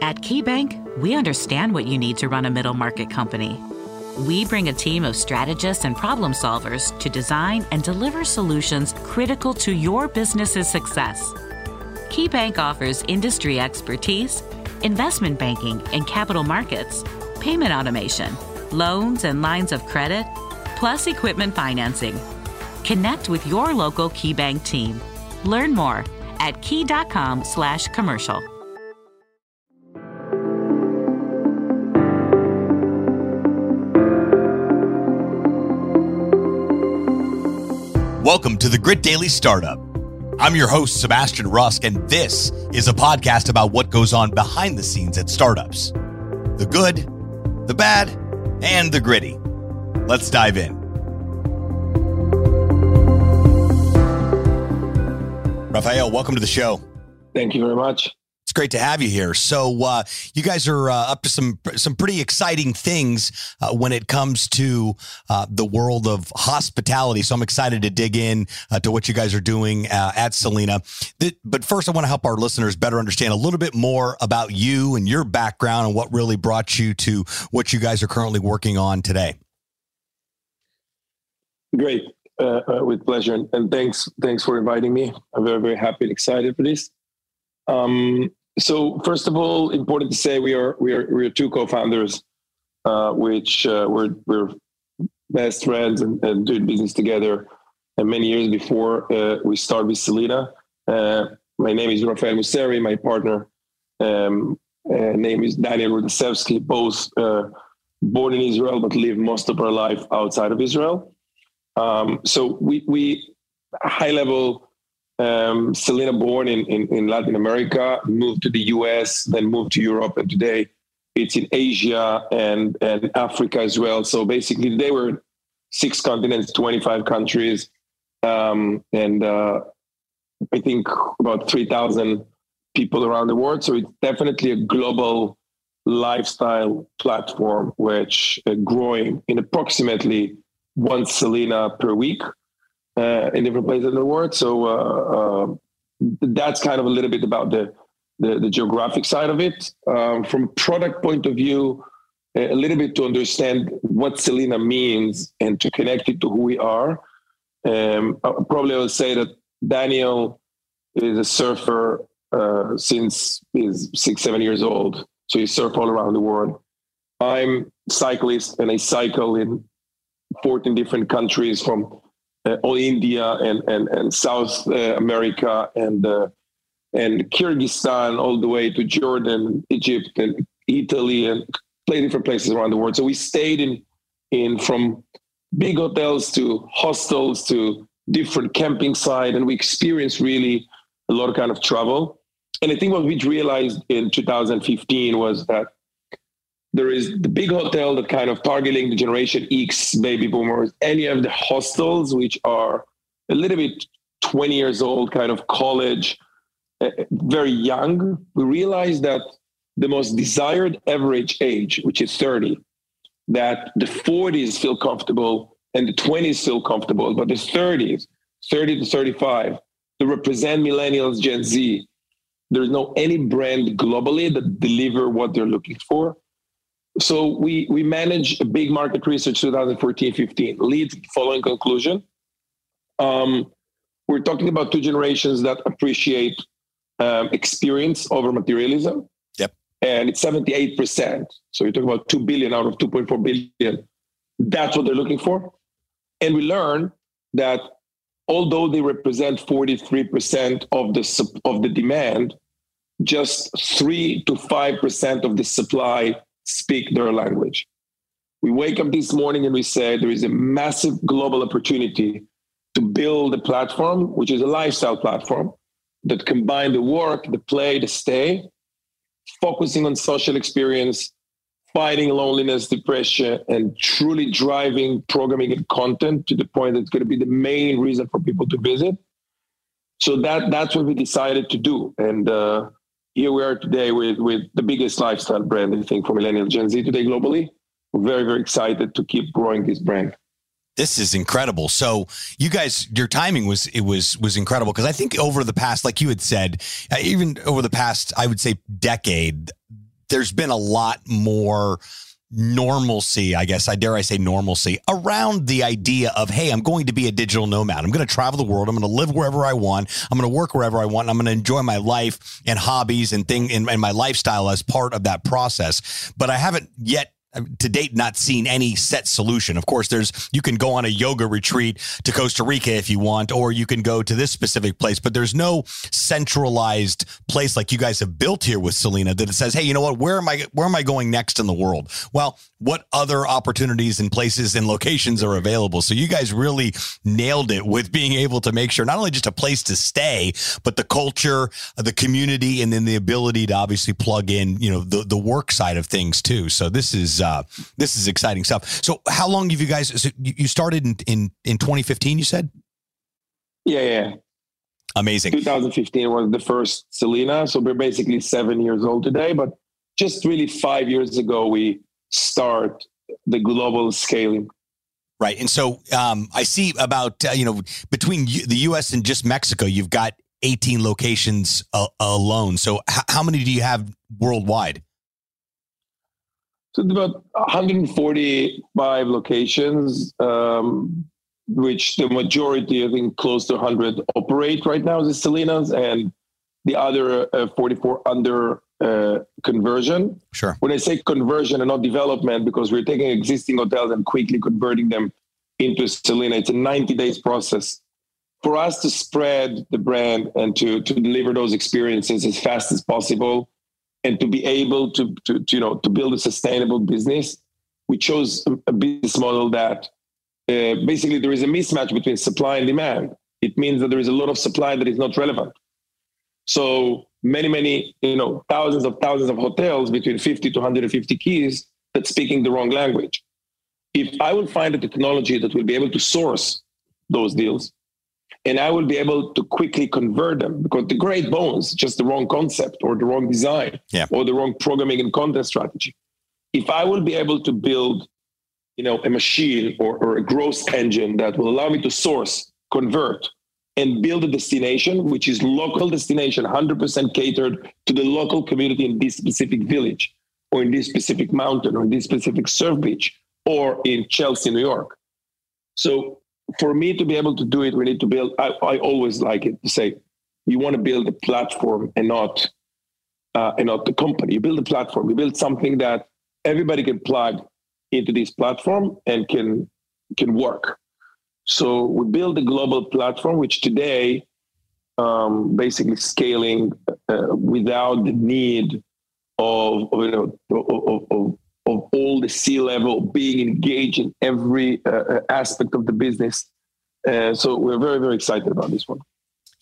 At KeyBank, we understand what you need to run a middle market company. We bring a team of strategists and problem solvers to design and deliver solutions critical to your business's success. KeyBank offers industry expertise, investment banking and capital markets, payment automation, loans and lines of credit, plus equipment financing. Connect with your local KeyBank team. Learn more at key.com/commercial. Welcome to the Grit Daily Startup. I'm your host, Sebastian Rusk, and this is a podcast about what goes on behind the scenes at startups the good, the bad, and the gritty. Let's dive in. Rafael, welcome to the show. Thank you very much. It's great to have you here. So, uh, you guys are uh, up to some some pretty exciting things uh, when it comes to uh, the world of hospitality. So, I'm excited to dig in uh, to what you guys are doing uh, at Selina. but first, I want to help our listeners better understand a little bit more about you and your background and what really brought you to what you guys are currently working on today. Great, with pleasure, and, and thanks thanks for inviting me. I'm very very happy and excited for this. Um, so first of all, important to say we are we are we are two co-founders, uh, which uh, we're we're best friends and, and doing business together. And many years before uh, we started with Selina, uh, my name is Rafael Museri. My partner um, uh, name is Daniel Rudasevski. Both uh, born in Israel but live most of our life outside of Israel. Um, so we we high level um, Selina born in, in, in, Latin America, moved to the US, then moved to Europe, and today it's in Asia and, and Africa as well. So basically, they were six continents, 25 countries, um, and uh, I think about 3,000 people around the world. So it's definitely a global lifestyle platform, which uh, growing in approximately one Selina per week in different places in the world. So uh, uh, that's kind of a little bit about the the, the geographic side of it. Um, from product point of view, a little bit to understand what Selina means and to connect it to who we are. Um, probably I will say that Daniel is a surfer uh, since he's six, seven years old. So he surf all around the world. I'm cyclist and I cycle in 14 different countries from uh, all India and and and South uh, America and uh, and Kyrgyzstan all the way to Jordan, Egypt, and Italy, and play different places around the world. So we stayed in in from big hotels to hostels to different camping site, and we experienced really a lot of kind of travel. And I think what we realized in 2015 was that there is the big hotel that kind of targeting the generation X baby boomers. Any of the hostels which are a little bit 20 years old, kind of college, uh, very young. We realize that the most desired average age, which is 30, that the 40s feel comfortable and the 20s feel comfortable, but the 30s, 30 to 35, to represent millennials, Gen Z, there's no any brand globally that deliver what they're looking for so we we manage a big market research 2014-15 lead following conclusion. Um, we're talking about two generations that appreciate um, experience over materialism. Yep. And it's 78% so you're talking about 2 billion out of 2.4 billion. That's what they're looking for. And we learn that although they represent 43% of the of the demand just 3 to 5% of the supply speak their language. We wake up this morning and we say there is a massive global opportunity to build a platform, which is a lifestyle platform that combine the work, the play, the stay, focusing on social experience, fighting loneliness, depression, and truly driving programming and content to the point that it's going to be the main reason for people to visit. So that that's what we decided to do, and uh, here we are today with, with the biggest lifestyle brand, I think, for millennial Gen Z today globally. We're very, very excited to keep growing this brand. This is incredible. So you guys, your timing was it was was incredible because I think over the past, like you had said, uh, even over the past, I would say decade, there's been a lot more normalcy, I guess, I dare I say normalcy around the idea of, hey, I'm going to be a digital nomad. I'm going to travel the world. I'm going to live wherever I want. I'm going to work wherever I want. I'm going to enjoy my life and hobbies and thing and, and my lifestyle as part of that process. But I haven't yet to date not seen any set solution. Of course, there's you can go on a yoga retreat to Costa Rica if you want, or you can go to this specific place, but there's no centralized place like you guys have built here with Selina that it says, hey, you know what, where am I where am I going next in the world? Well, what other opportunities and places and locations are available? So you guys really nailed it with being able to make sure not only just a place to stay, but the culture, the community, and then the ability to obviously plug in, you know, the, the work side of things too. So this is uh, this is exciting stuff. So, how long have you guys? So you started in in in 2015. You said. Yeah, yeah. Amazing. 2015 was the first Selina, so we're basically seven years old today. But just really five years ago, we start the global scaling. Right, and so um, I see about uh, you know between U- the U.S. and just Mexico, you've got 18 locations uh, alone. So h- how many do you have worldwide? So about 145 locations, um, which the majority, I think, close to 100 operate right now as Selinas, and the other uh, 44 under uh, conversion. Sure. When I say conversion and not development, because we're taking existing hotels and quickly converting them into Selina, it's a 90 days process for us to spread the brand and to to deliver those experiences as fast as possible and to be able to, to, to, you know to build a sustainable business we chose a business model that uh, basically there is a mismatch between supply and demand. It means that there is a lot of supply that is not relevant. So many many you know thousands of thousands of hotels between 50 to 150 keys that speaking the wrong language. If i will find a technology that will be able to source those deals and I will be able to quickly convert them because the great bones, just the wrong concept or the wrong design yeah. or the wrong programming and content strategy. If I will be able to build, you know, a machine or, or a growth engine that will allow me to source, convert, and build a destination, which is local destination, 100% catered to the local community in this specific village or in this specific mountain or in this specific surf beach or in Chelsea, New York. So for me to be able to do it, we need to build. I, I always like it to say, you want to build a platform and not uh, and not the company. You build a platform. You build something that everybody can plug into this platform and can can work. So we build a global platform, which today um, basically scaling uh, without the need of, of you know of, of, of all the C level being engaged in every uh, uh, aspect of the business. Uh, so we're very, very excited about this one.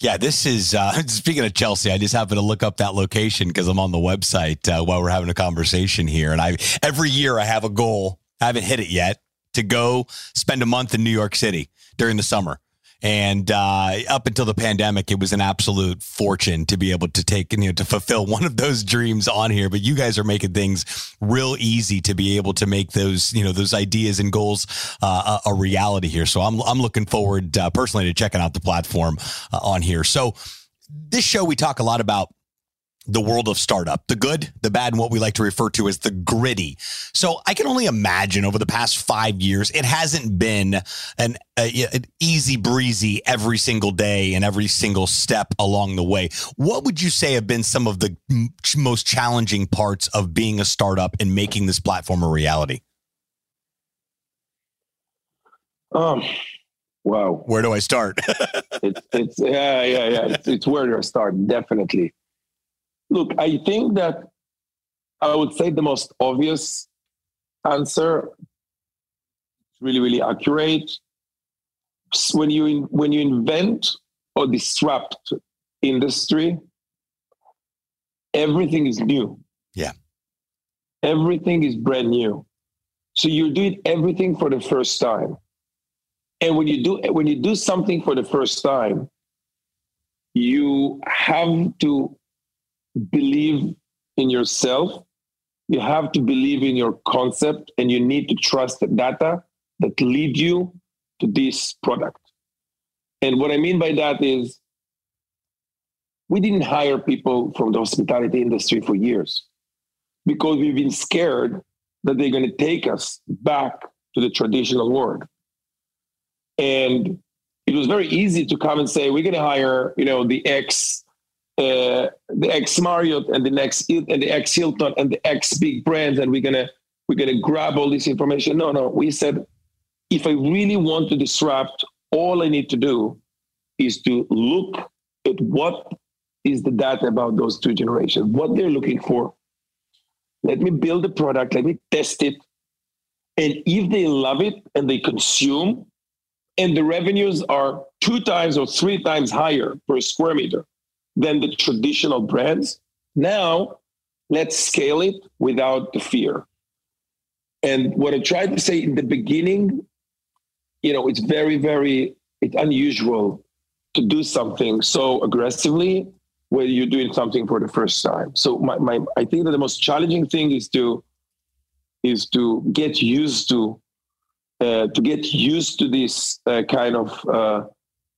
Yeah, this is uh, speaking of Chelsea. I just happened to look up that location because I'm on the website uh, while we're having a conversation here. And I every year I have a goal. I haven't hit it yet to go spend a month in New York City during the summer. And uh, up until the pandemic, it was an absolute fortune to be able to take, you know, to fulfill one of those dreams on here. But you guys are making things real easy to be able to make those, you know, those ideas and goals uh, a, a, reality here. So I'm, I'm looking forward uh, personally to checking out the platform uh, on here. So this show, we talk a lot about the world of startup, the good, the bad, and what we like to refer to as the gritty. So I can only imagine over the past five years, it hasn't been an, an, easy breezy every single day and every single step along the way. What would you say have been some of the most challenging parts of being a startup and making this platform a reality? Um, wow. Where do I start? it's, it's, yeah, yeah, yeah. It's, it's where do I start? Definitely. Look, I think that I would say the most obvious answer, really, really accurate. When you when you invent or disrupt industry, everything is new. Yeah. Everything is brand new. So you're doing everything for the first time. And when you do when you do something for the first time, you have to believe in yourself. You have to believe in your concept and you need to trust the data that lead you to this product. And what I mean by that is we didn't hire people from the hospitality industry for years. because we've been scared that they're going to take us back to the traditional world. And it was very easy to come and say, we're going to hire, you know, the ex, uh, the ex Marriott and the next and the ex Hilton and the ex big brands, and we're gonna we're gonna grab all this information. No, no, we said, if I really want to disrupt, all I need to do is to look at what is the data about those two generations, what they're looking for. Let me build the product, let me test it. And if they love it and they consume, and the revenues are two times or three times higher per square meter than the traditional brands, now let's scale it without the fear. And what I tried to say in the beginning, you know, it's very, very it's unusual to do something so aggressively when you're doing something for the first time. So my, my I think that the most challenging thing is to is to get used to uh, to get used to this uh, kind of uh,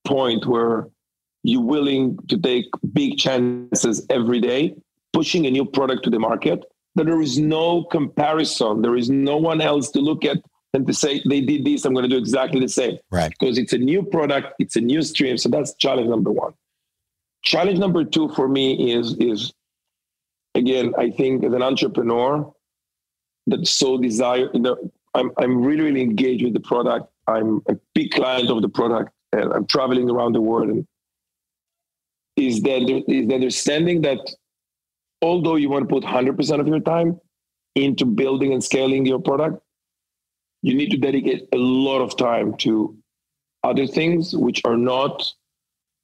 point where you're willing to take big chances every day, pushing a new product to the market. That there is no comparison. There is no one else to look at and to say they did this, I'm going to do exactly the same. Right. Because it's a new product, it's a new stream. So that's challenge number one. Challenge number two for me is is again, I think as an entrepreneur that so desire, you know, I'm I'm really, really engaged with the product. I'm a big client of the product and I'm traveling around the world and is that is the understanding that although you want to put 100% of your time into building and scaling your product, you need to dedicate a lot of time to other things which are not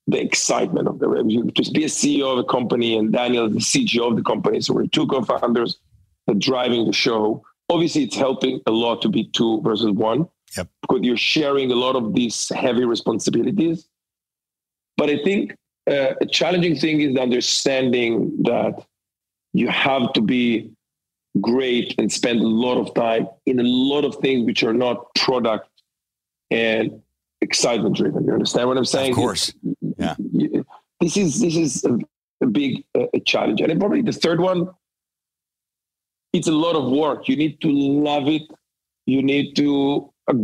the excitement of the revenue. To be a CEO of a company and Daniel, the CGO of the company, so we're two co-founders that driving the show. Obviously, it's helping a lot to be two versus one. Yep. Because you're sharing a lot of these heavy responsibilities. But I think uh, a challenging thing is understanding that you have to be great and spend a lot of time in a lot of things which are not product and excitement driven. You understand what I'm saying? Of course. Yeah. This is this is a, big uh, challenge, and probably the third one. It's a lot of work. You need to love it. You need to uh,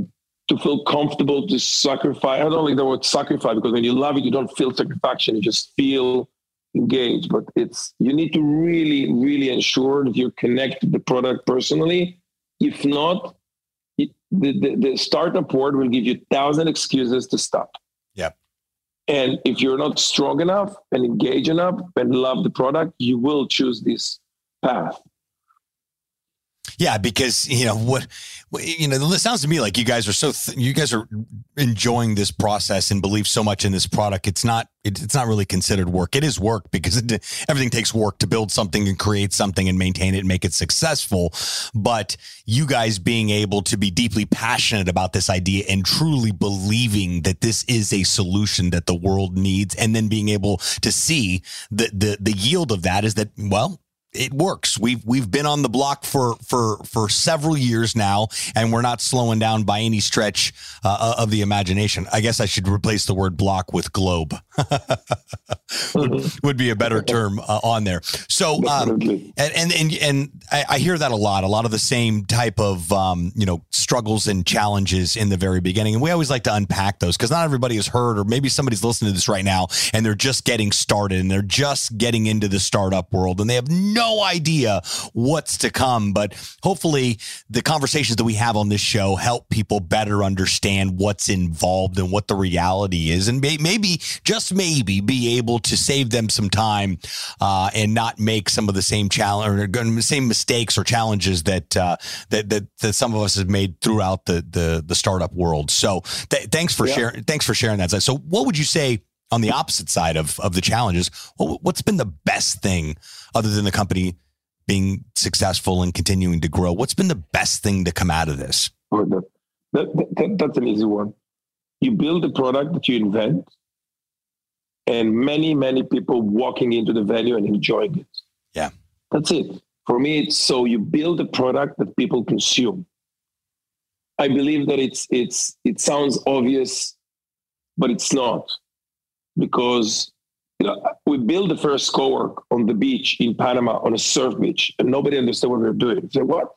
to feel comfortable to sacrifice. I don't like the word sacrifice because when you love it, you don't feel sacrifice. You just feel engaged. But it's you need to really, really ensure that you connect to the product personally. If not, it, the, the, the startup world will give you thousand excuses to stop. Yep. And if you're not strong enough and engaged enough and love the product, you will choose this path. Yeah, because you know what, you know, it sounds to me like you guys are so th- you guys are enjoying this process and believe so much in this product. It's not it, it's not really considered work. It is work because it, everything takes work to build something and create something and maintain it and make it successful. But you guys being able to be deeply passionate about this idea and truly believing that this is a solution that the world needs, and then being able to see the the the yield of that is that well it works. We've we've been on the block for for for several years now, and we're not slowing down by any stretch uh, of the imagination. I guess I should replace the word block with globe. would, would, be a better term uh, on there. So, um, and and and, and I, I, hear that a lot. A lot of the same type of um, you know struggles and challenges in the very beginning, and we always like to unpack those because not everybody has heard, or maybe somebody's listening to this right now and they're just getting started and they're just getting into the startup world and they have no no idea what's to come, but hopefully the conversations that we have on this show help people better understand what's involved and what the reality is, and maybe just maybe be able to save them some time uh, and not make some of the same challenge or same mistakes or challenges that uh, that, that that some of us have made throughout the the, the startup world. So th- thanks for yeah. sharing. Thanks for sharing that. So what would you say? On the opposite side of of the challenges, what's been the best thing other than the company being successful and continuing to grow? What's been the best thing to come out of this? that, that, that, that's an easy one. You build a product that you invent, and many, many people walking into the venue and enjoying it. Yeah. That's it. For me, it's so you build a product that people consume. I believe that it's it's it sounds obvious, but it's not because you know, we built the first co-work on the beach in Panama on a surf beach, and nobody understood what we were doing. Said, what?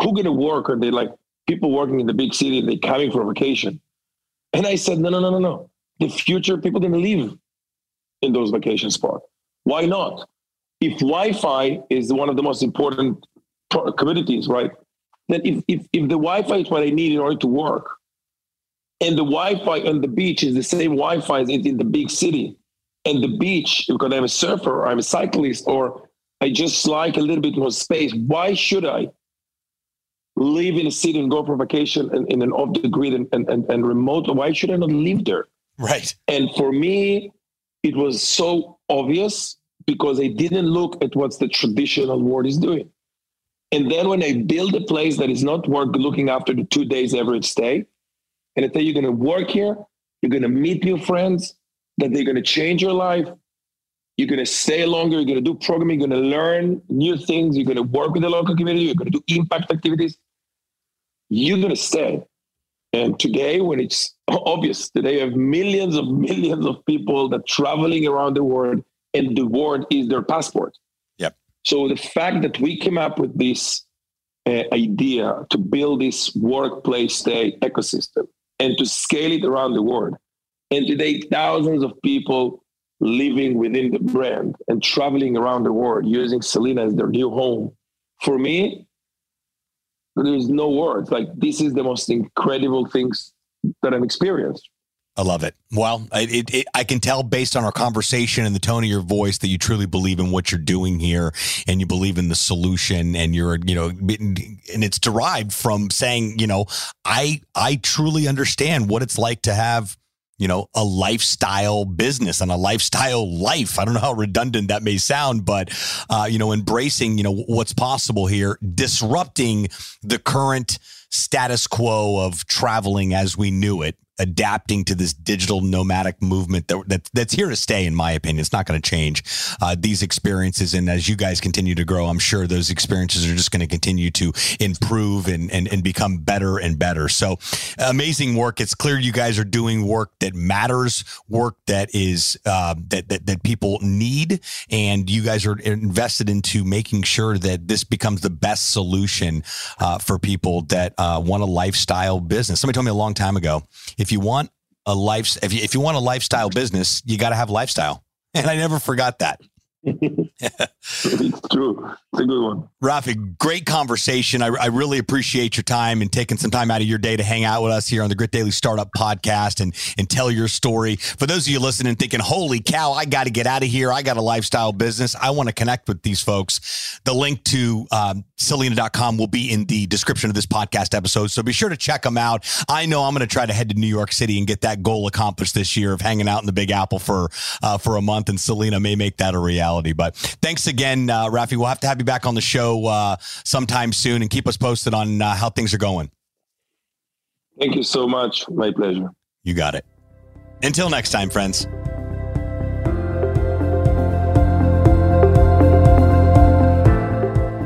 Who gonna work? Are they like people working in the big city they coming for vacation? And I said, no, no, no, no, no. The future people gonna live in those vacation spots. Why not? If Wi-Fi is one of the most important communities, right? Then if, if, if the Wi-Fi is what I need in order to work, and the Wi-Fi on the beach is the same Wi-Fi as in the big city, and the beach because I'm a surfer or I'm a cyclist or I just like a little bit more space. Why should I live in a city and go for vacation in, in an off the grid and, and, and, and remote? Why should I not live there? Right. And for me, it was so obvious because I didn't look at what the traditional world is doing. And then when I build a place that is not worth looking after the two days average stay, and I tell you, you're going to work here, you're going to meet new friends, that they're going to change your life. You're going to stay longer. You're going to do programming. You're going to learn new things. You're going to work with the local community. You're going to do impact activities. You're going to stay. And today, when it's obvious, today you have millions of millions of people that traveling around the world, and the world is their passport. Yep. So the fact that we came up with this uh, idea to build this workplace stay ecosystem and to scale it around the world and today, thousands of people living within the brand and traveling around the world using Selina as their new home. For me, there's no words. Like this is the most incredible things that I've experienced. I love it. Well, it, it, I can tell based on our conversation and the tone of your voice that you truly believe in what you're doing here, and you believe in the solution, and you're, you know, and it's derived from saying, you know, I I truly understand what it's like to have you know, a lifestyle business and a lifestyle life. I don't know how redundant that may sound, but, uh, you know, embracing, you know, what's possible here, disrupting the current status quo of traveling as we knew it adapting to this digital nomadic movement that, that that's here to stay, in my opinion. It's not going to change uh, these experiences. And as you guys continue to grow, I'm sure those experiences are just going to continue to improve and, and, and become better and better. So amazing work. It's clear you guys are doing work that matters, work that is uh, that, that, that people need. And you guys are invested into making sure that this becomes the best solution uh, for people that uh, want a lifestyle business. Somebody told me a long time ago, if if you want a life, if you, if you want a lifestyle business, you got to have lifestyle. And I never forgot that. it's true. It's a good one. Rafi, great conversation. I, I, really appreciate your time and taking some time out of your day to hang out with us here on the Grit Daily Startup Podcast and, and tell your story. For those of you listening thinking, holy cow, I got to get out of here. I got a lifestyle business. I want to connect with these folks. The link to um, Selina.com will be in the description of this podcast episode. So be sure to check them out. I know I'm going to try to head to New York City and get that goal accomplished this year of hanging out in the Big Apple for, uh, for a month. And Selina may make that a reality. But thanks again, uh, Rafi. We'll have to have you back on the show uh, sometime soon and keep us posted on uh, how things are going. Thank you so much. My pleasure. You got it. Until next time, friends.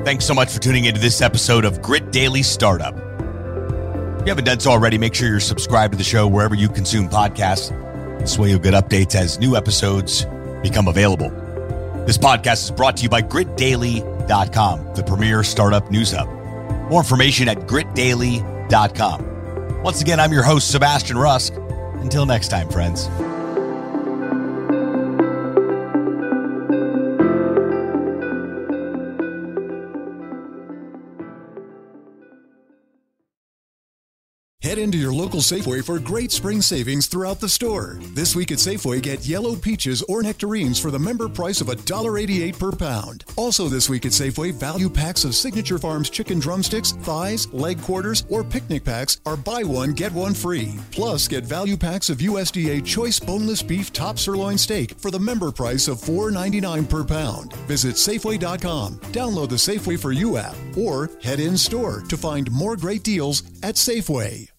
Thanks so much for tuning into this episode of Grit Daily Startup. If you haven't done so already, make sure you're subscribed to the show wherever you consume podcasts. This way you'll get updates as new episodes become available. This podcast is brought to you by gritdaily.com, the premier startup news hub. More information at gritdaily.com. Once again, I'm your host, Sebastian Rusk. Until next time, friends. Head into your local Safeway for great spring savings throughout the store. This week at Safeway, get yellow peaches or nectarines for the member price of $1.88 per pound. Also this week at Safeway, value packs of Signature Farms chicken drumsticks, thighs, leg quarters, or picnic packs are buy one, get one free. Plus, get value packs of USDA choice boneless beef top sirloin steak for the member price of $4.99 per pound. Visit Safeway.com, download the Safeway for You app, or head in store to find more great deals at Safeway.